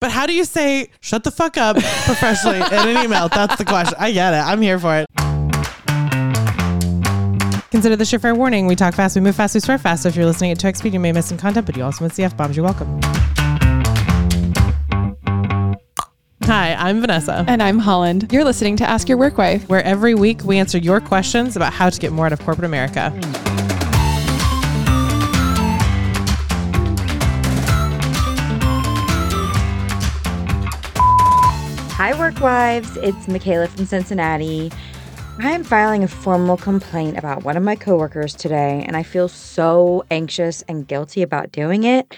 But how do you say shut the fuck up professionally in an email? That's the question. I get it. I'm here for it. Consider this your fair warning. We talk fast, we move fast, we swear fast. So if you're listening at 2x speed, you may miss some content, but you also miss the F bombs. You're welcome. Hi, I'm Vanessa, And I'm Holland. You're listening to Ask Your Work Wife. where every week we answer your questions about how to get more out of corporate America. Hi, work wives. It's Michaela from Cincinnati. I am filing a formal complaint about one of my coworkers today, and I feel so anxious and guilty about doing it.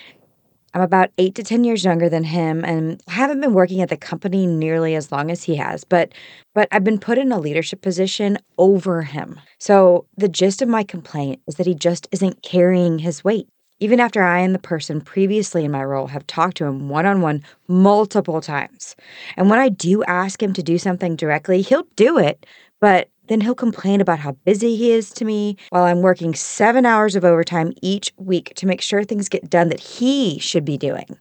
I'm about eight to 10 years younger than him, and haven't been working at the company nearly as long as he has, but, but I've been put in a leadership position over him. So the gist of my complaint is that he just isn't carrying his weight. Even after I and the person previously in my role have talked to him one on one multiple times. And when I do ask him to do something directly, he'll do it, but then he'll complain about how busy he is to me while I'm working seven hours of overtime each week to make sure things get done that he should be doing.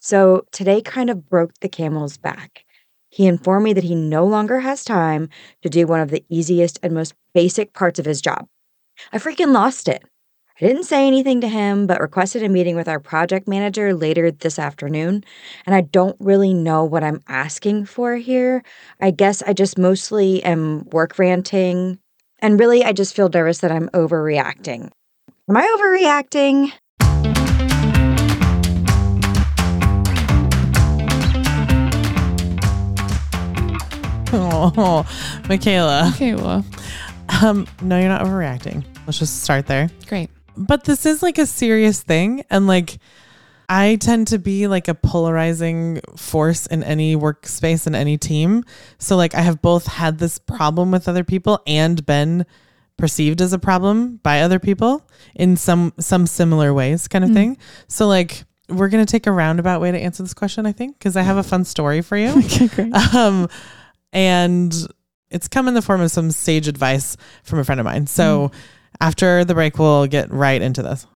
So today kind of broke the camel's back. He informed me that he no longer has time to do one of the easiest and most basic parts of his job. I freaking lost it. I didn't say anything to him, but requested a meeting with our project manager later this afternoon. And I don't really know what I'm asking for here. I guess I just mostly am work ranting. And really, I just feel nervous that I'm overreacting. Am I overreacting? Oh, Michaela. Okay, well, Um, no, you're not overreacting. Let's just start there. great. But this is like a serious thing. And like, I tend to be like a polarizing force in any workspace and any team. So, like, I have both had this problem with other people and been perceived as a problem by other people in some some similar ways kind of thing so like we're going to take a roundabout way to answer this question i think because i have a fun story for you Okay, great. um, and it's come in the form of some sage advice from a friend of mine. So after the break, we'll get right into this.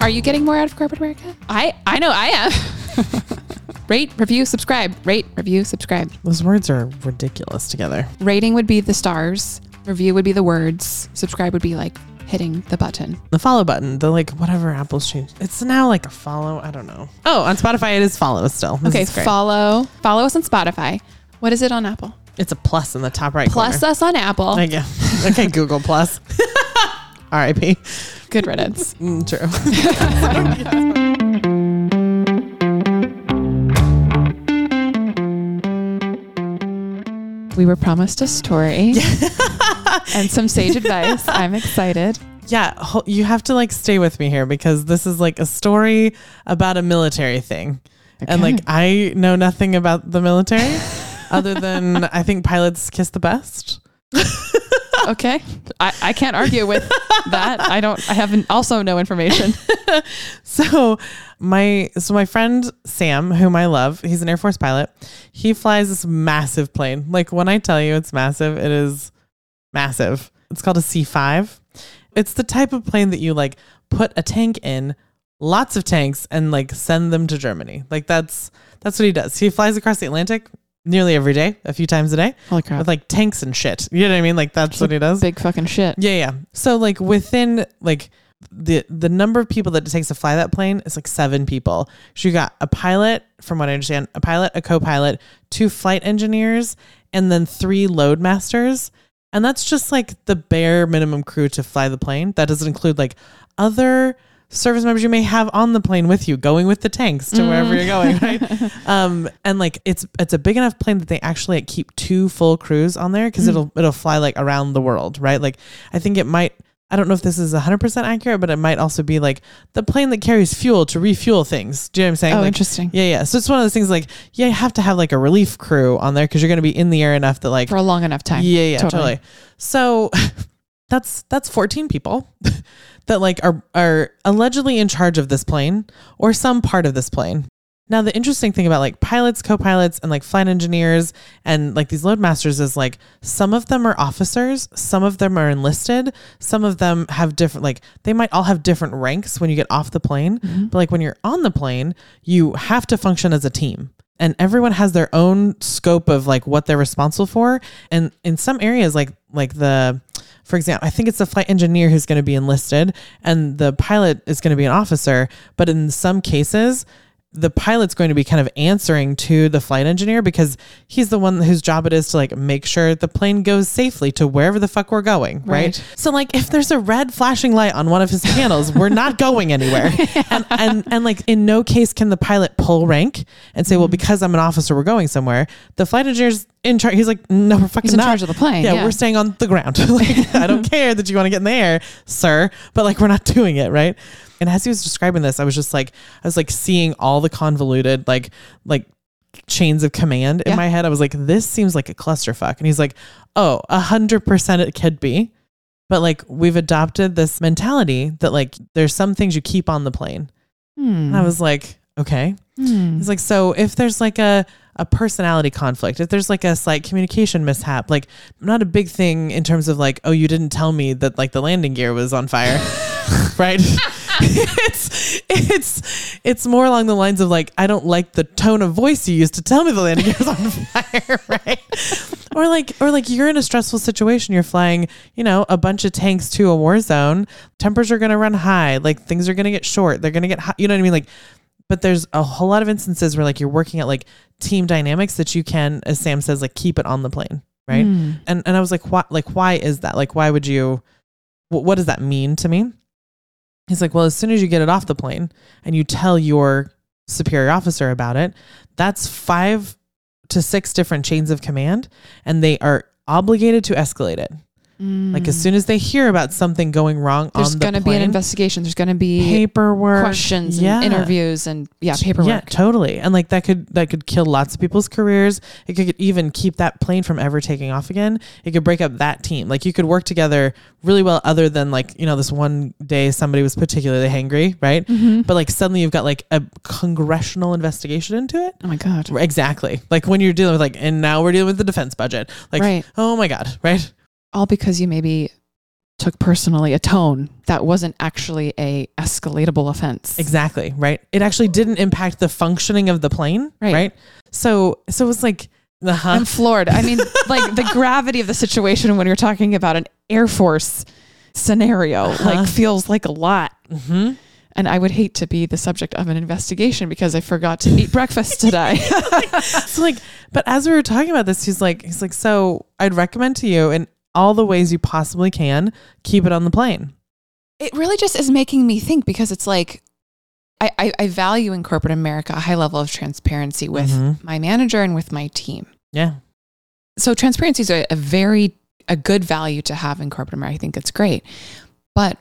Are you getting more out of corporate America? I I know I am. Rate, review, subscribe. Rate, review, subscribe. Those words are ridiculous together. Rating would be the stars. Review would be the words. Subscribe would be like hitting the button. The follow button, the like whatever Apple's changed. It's now like a follow. I don't know. Oh, on Spotify, it is follow still. This okay, follow. Follow us on Spotify. What is it on Apple? it's a plus in the top right Plus corner. us on Apple. Like, yeah. Okay, Google Plus. R.I.P. Good riddance. Mm, true. We were promised a story and some sage advice. I'm excited. Yeah, you have to like stay with me here because this is like a story about a military thing. And like I know nothing about the military other than I think pilots kiss the best. Okay. I, I can't argue with that. I don't, I have also no information. So my so my friend Sam, whom I love, he's an Air Force pilot. He flies this massive plane. Like when I tell you it's massive, it is massive. It's called a C5. It's the type of plane that you like put a tank in, lots of tanks, and like send them to Germany. Like that's that's what he does. He flies across the Atlantic nearly every day, a few times a day, Holy crap. with like tanks and shit. You know what I mean? Like that's what he does. Big fucking shit. Yeah, yeah. So like within like the the number of people that it takes to fly that plane is like seven people. So you got a pilot, from what I understand, a pilot, a co-pilot, two flight engineers, and then three load masters. And that's just like the bare minimum crew to fly the plane. That doesn't include like other service members you may have on the plane with you, going with the tanks to wherever you're going, right? um, and like it's it's a big enough plane that they actually like, keep two full crews on there because it'll it'll fly like around the world, right? Like I think it might. I don't know if this is 100% accurate, but it might also be like the plane that carries fuel to refuel things. Do you know what I'm saying? Oh, like, interesting. Yeah, yeah. So it's one of those things like, yeah, you have to have like a relief crew on there because you're going to be in the air enough that like For a long enough time. yeah, yeah, Totally. totally. So that's that's 14 people that like are are allegedly in charge of this plane or some part of this plane. Now, the interesting thing about like pilots, co pilots, and like flight engineers and like these loadmasters is like some of them are officers, some of them are enlisted, some of them have different, like they might all have different ranks when you get off the plane. Mm-hmm. But like when you're on the plane, you have to function as a team. And everyone has their own scope of like what they're responsible for. And in some areas, like like the for example, I think it's the flight engineer who's going to be enlisted and the pilot is going to be an officer. But in some cases, the pilot's going to be kind of answering to the flight engineer because he's the one whose job it is to like make sure the plane goes safely to wherever the fuck we're going, right? Right. So like if there's a red flashing light on one of his panels, we're not going anywhere. And and and like in no case can the pilot pull rank and say, well, mm-hmm. because I'm an officer, we're going somewhere. The flight engineer's in charge. He's like, no, we're fucking He's in not. charge of the plane, Yeah, yeah. we're staying on the ground. like I don't care that you want to get in the air, sir, but like we're not doing it, right? And as he was describing this, I was just like, I was like seeing all the convoluted like like chains of command in Yeah. my head. I was like, this seems like a clusterfuck. And he's like, oh, a hundred percent it could be. But like we've adopted this mentality that like there's some things you keep on the plane. And I was like, okay. Hmm. He's like, so if there's like a a personality conflict, if there's like a slight communication mishap, like not a big thing in terms of like, oh, you didn't tell me that like the landing gear was on fire, right? it's it's it's more along the lines of like, I don't like the tone of voice you used to tell me the landing gear was on fire, right? Or like or like you're in a stressful situation, you're flying, you know, a bunch of tanks to a war zone, tempers are gonna run high, like things are gonna get short, they're gonna get hot, you know what I mean? Like but there's a whole lot of instances where like you're working at like team dynamics that you can as sam says like keep it on the plane right? Hmm. and and i was like why like why is that? Like why would you wh- what does that mean to me? He's like well as soon as you get it off the plane and you tell your superior officer about it that's five to six different chains of command and they are obligated to escalate it like as soon as they hear about something going wrong. There's on the going to be an investigation. There's going to be paperwork questions yeah. and interviews and yeah, paperwork. Yeah, totally. And like that could that could kill lots of people's careers. It could even keep that plane from ever taking off again. It could break up that team. Like you could work together really well other than like, you know, this one day somebody was particularly hangry, right? Mm-hmm. But like suddenly you've got like a congressional investigation into it. Oh my god. Exactly. Like when you're dealing with like and now we're dealing with the defense budget. Like Right. oh my god, right? All because you maybe took personally a tone that wasn't actually a escalatable offense. Exactly, right? It actually didn't impact the functioning of the plane, Right. right? So so it was like uh-huh. I'm floored. I mean, like the gravity of the situation when you're talking about an Air Force scenario, Uh-huh. like feels like a lot. Mhm. And I would hate to be the subject of an investigation because I forgot to eat breakfast today. so like but as we were talking about this he's like he's like so i'd recommend to you in all the ways you possibly can keep it on the plane it really just is making me think because it's like I, I, I value in corporate America a high level of transparency with Mhm. my manager and with my team. yeah So transparency is a, a very a good value to have in corporate America. I think it's great, but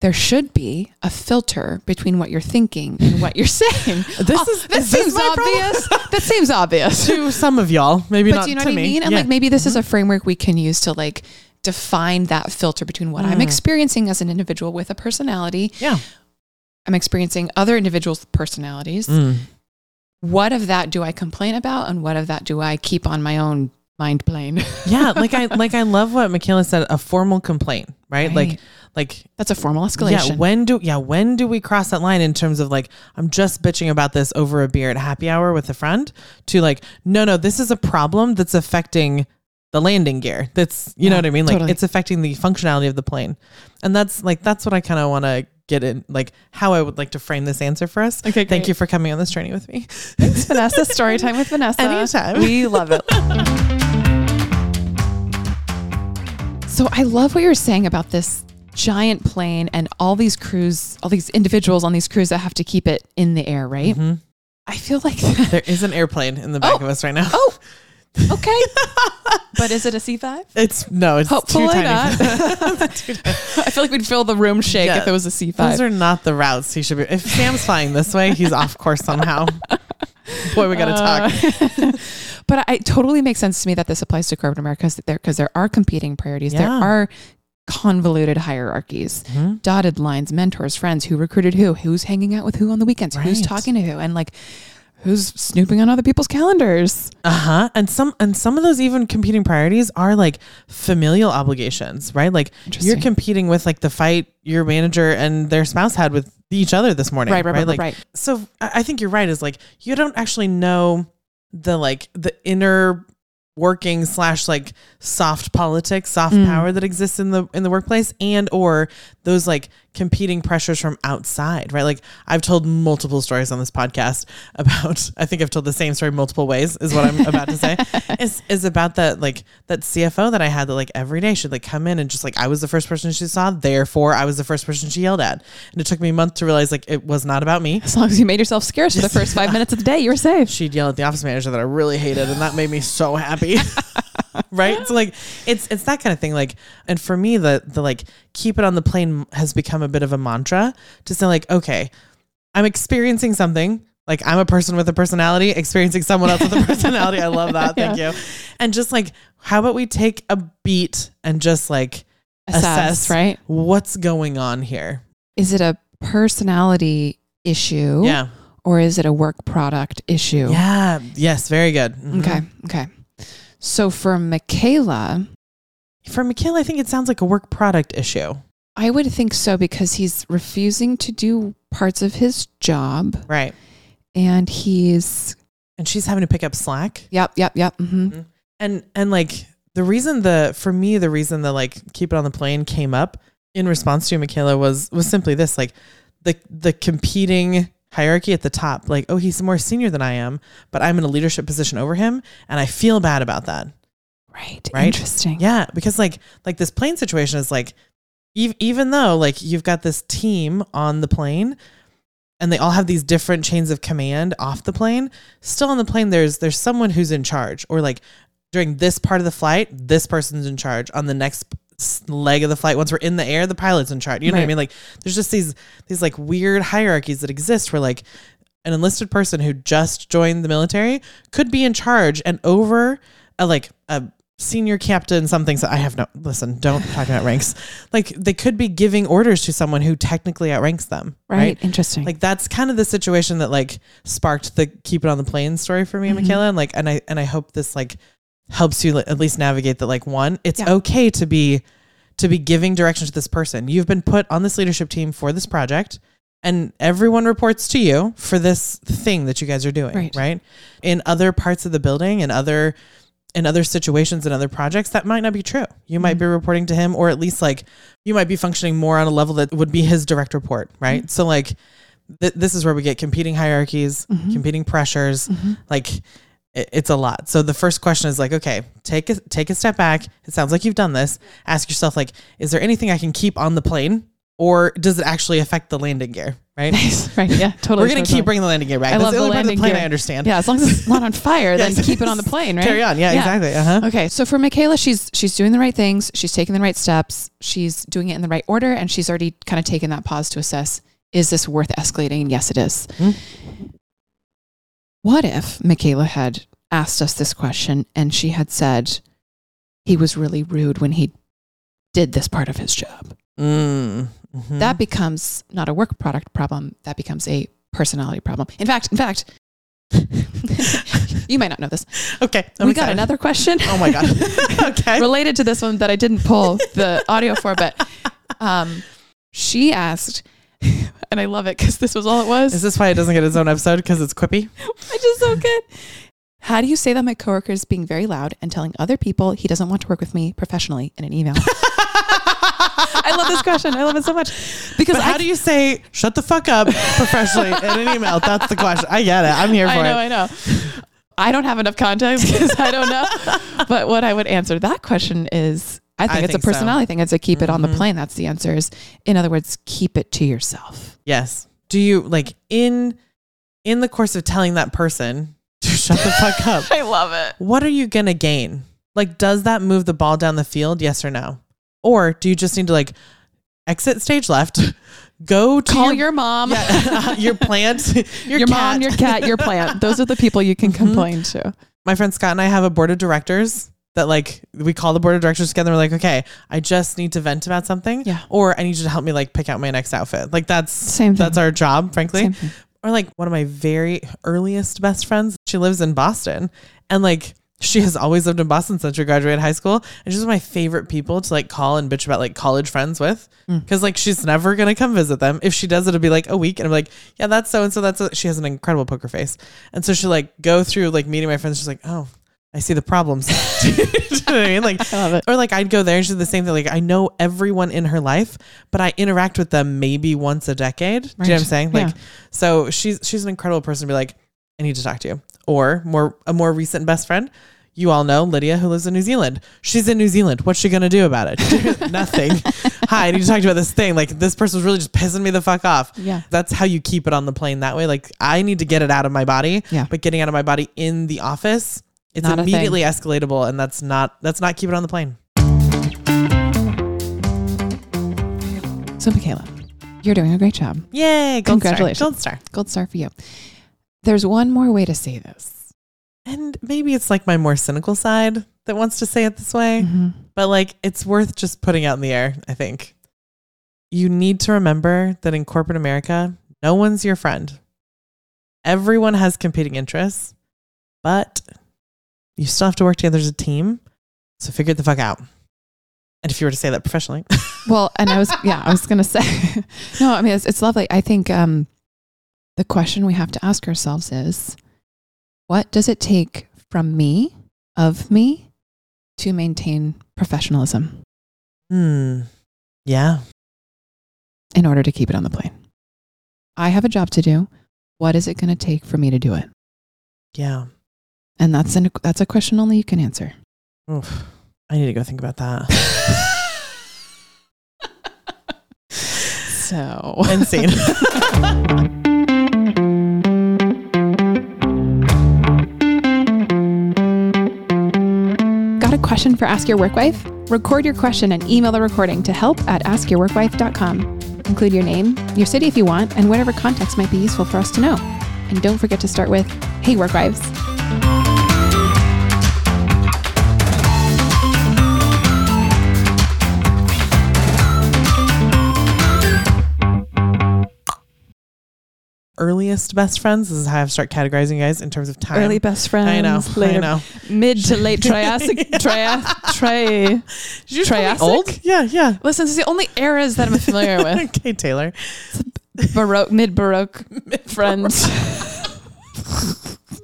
there should be a filter between what you're thinking and what you're saying. This Oh, is- that is this seems obvious. that seems obvious. to some of y'all maybe but not do you know to what I me mean? And Yeah. like maybe this is a framework we can use to like define that filter between what I'm Mm. experiencing as an individual with a personality. yeah I'm experiencing other individuals' personalities. Mm. What of that do I complain about, and what of that do I keep on my own mind plane? yeah like i like i love what michaela said a formal complaint right, like Right. like That's a formal escalation. Yeah, when do yeah, when do we cross that line in terms of like I'm just bitching about this over a beer at happy hour with a friend to like no no this is a problem that's affecting the landing gear. That's you know what I mean? Like totally. it's affecting the functionality of the plane. And that's like that's what I kind of want to get in like how I would like to frame this answer for us. Okay, Thank you for coming on this journey with me. Thanks, Vanessa. Story time with Vanessa. Anytime. We love it. so I love what you're saying about this giant plane and all these crews, all these individuals on these crews that have to keep it in the air, right? Mhm. I feel like There is an airplane in the back Oh. of us right now. Oh, okay. but is it a C5? It's no, it's Hopefully too tiny. not. I feel like we'd feel the room shake Yeah. if it was a C5. Those are not the routes he should be. If Sam's flying this way, he's off course somehow. Boy, we got to talk. But I- it totally makes sense to me that this applies to corporate America because there, 'cause there are competing priorities. There are convoluted hierarchies, Mhm. dotted lines, mentors, friends, who recruited who, who's hanging out with who on the weekends, who's talking to who, and like who's snooping on other people's calendars. Uh-huh. And some and some of those even competing priorities are like familial obligations, right? Like you're competing with like the fight your manager and their spouse had with each other this morning. Right, right, right, Like right. so I think you're right, is like you don't actually know the like the inner working slash like soft politics, soft Mm. power that exists in the in the workplace and or those like competing pressures from outside, right? Like I've told multiple stories on this podcast about I think I've told the same story multiple ways is what I'm about to say. Is is about that like that CFO that I had that like every day she'd like come in and just like I was the first person she saw, therefore I was the first person she yelled at. And it took me a month to realize like it was not about me. As long as you made yourself scarce for the first five minutes of the day, you were safe. she'd yell at the office manager that I really hated, and that made me so happy. right? So like it's it's that kind of thing. Like, and for me, the the like keep it on the plane has become a bit of a mantra to say like, okay, I'm experiencing something. Like I'm a person with a personality experiencing someone else with a personality. I love that. Thank you. And just like, how about we take a beat and just like Assess, Assess. right? what's going on here? Is it a personality issue? Yeah. Or is it a work product issue? Yeah. Yes. Very good. Mhm. Okay. Okay. So for Michaela, For Michaela, I think it sounds like a work product issue. I would think so because he's refusing to do parts of his job Right. and he's, and she's having to pick up slack yep, yep, yep. hmm and and like the reason the for me the reason the like keep it on the plane came up in response to Michaela was was simply this like the the competing hierarchy at the top like oh he's more senior than I am but I'm in a leadership position over him and I feel bad about that Right. Right? Interesting. yeah because like like this plane situation is like ev- even though like you've got this team on the plane and they all have these different chains of command off the plane still on the plane there's there's someone who's in charge or like during this part of the flight this person's in charge on the next leg of the flight once we're in the air the pilot's in charge you know what i mean like there's just these these like weird hierarchies that exist where like an enlisted person who just joined the military could be in charge and over a like a senior captain something so i have no listen don't talk about ranks like they could be giving orders to someone who technically outranks them Right. right, Interesting. like that's kind of the situation that like sparked the keep it on the plane story for me Mhm. Michaela and like and I and I hope this like helps you at least navigate that like one it's Yeah. okay to be to be giving direction to this person you've been put on this leadership team for this project and everyone reports to you for this thing that you guys are doing Right. right in other parts of the building and other in other situations and other projects that might not be true you might be reporting to him or at least like you might be functioning more on a level that would be his direct report right so like th- this is where we get competing hierarchies Mhm. competing pressures Mhm. like it's a lot so the first question is like okay take a take a step back it sounds like you've done this ask yourself like is there anything i can keep on the plane or does it actually affect the landing gear right Nice. Right. Yeah. Totally. we're gonna totally. keep bringing the landing gear back I That's love the the only part of the landing plane gear. i understand Yeah. As long as it's not on fire, then keep it on the plane, right? carry on yeah, exactly uh-huh Okay, so for Michaela, she's she's doing the right things. She's taking the right steps. She's doing it in the right order, and she's already kind of taken that pause to assess: is this worth escalating? And yes, it is. Mhm. What if Michaela had asked us this question and she had said he was really rude when he did this part of his job? mm. mhm. That becomes not a work product problem. That becomes a personality problem. In fact, in fact, you might not know this. okay I'm we got another question. oh my god okay related to this one that I didn't pull the audio for, but um, she asked, and I love it because this was all it was. is this why it doesn't get its own episode because it's quippy I just so good. How do you say that my coworker is being very loud and telling other people he doesn't want to work with me professionally in an email? I love this question. I love it so much because But I how do you say shut the fuck up professionally in an email? That's the question. I get it. I'm here for I know, it. I know. I don't have enough context because I don't know. But what I would answer that question is I think I it's think a so. personality thing. It's a keep it on the Mhm. plane. That's the answer is in other words, keep it to yourself. Yes. Do you like in in the course of telling that person to shut the fuck up? I love it. What are you gonna gain? Like, does that move the ball down the field? Yes or no? Or do you just need to like exit stage left, go to Call your, your mom, yeah, your plant, your, your, cat. mom, your cat, your plant. Those are the people you can Mhm. complain to. My friend Scott and I have a board of directors that like we call the board of directors together. We're like, okay, I just need to vent about something, Yeah. or I need you to help me like pick out my next outfit. Like that's Same thing. that's our job, frankly. Or like one of my very earliest best friends, she lives in Boston, and like she has always lived in Boston since she graduated high school, and she's one of my favorite people to like call and bitch about like college friends with, Mm. because like she's never gonna come visit them. If she does, it'll be like a week, and I'm like, yeah, that's so and so. That's a, she has an incredible poker face, and so she like go through like meeting my friends. She's like, oh, I see the problems. Do you know what I mean? Like, I love it. or like I'd go there and she's the same thing. Like I know everyone in her life, but I interact with them maybe once a decade. Do you know what I'm Right. saying? Like, Yeah. so she's she's an incredible person to be like, I need to talk to you. Or more a more recent best friend. You all know Lydia, who lives in New Zealand. She's in New Zealand. What's she gonna do about it? Nothing. Hi, I need to talk to you about this thing. Like this person was really just pissing me the fuck off. Yeah. That's how you keep it on the plane that way. Like I need to get it out of my body. Yeah. But getting out of my body in the office, it's Not immediately escalatable and that's not that's not keep it on the plane. So, Michaela, you're doing a great job. Yay, gold Congratulations. Star. Gold star. Gold star for you. There's one more way to say this. And maybe it's like my more cynical side that wants to say it this way, Mhm. but like it's worth just putting out in the air, I think. You need to remember that in corporate America, no one's your friend. Everyone has competing interests, but you still have to work together as a team. So figure it the fuck out. And if you were to say that professionally, Well, and I was, yeah, I was going to say, no, I mean, it's, it's lovely. I think um, the question we have to ask ourselves is what does it take from me, of me, to maintain professionalism hmm, yeah, in order to keep it on the plane? I have a job to do. What is it going to take for me to do it? yeah. And that's an, that's a question only you can answer. Oof. I need to go think about that. So, Insane. Got a question for Ask Your Work Wife? Record your question and email the recording to help at askyourworkwife.com. Include your name, your city if you want, and whatever context might be useful for us to know. And don't forget to start with, Hey, Work Wives. Earliest best friends. This is how I've start categorizing you guys in terms of time. Early best friends. I know. Later, I know. Mid to late Triassic. Tria, tri. Did you just call me Triassic? Old? Yeah, yeah. Listen, this is the only eras that I'm familiar with. okay, Taylor. Baroque, mid Baroque friends.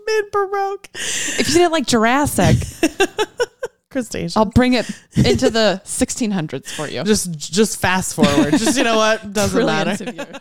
Mid Baroque. if you didn't like Jurassic. I'll bring it into the 1600s for you. just just fast forward. just you know what? Doesn't Trillions matter.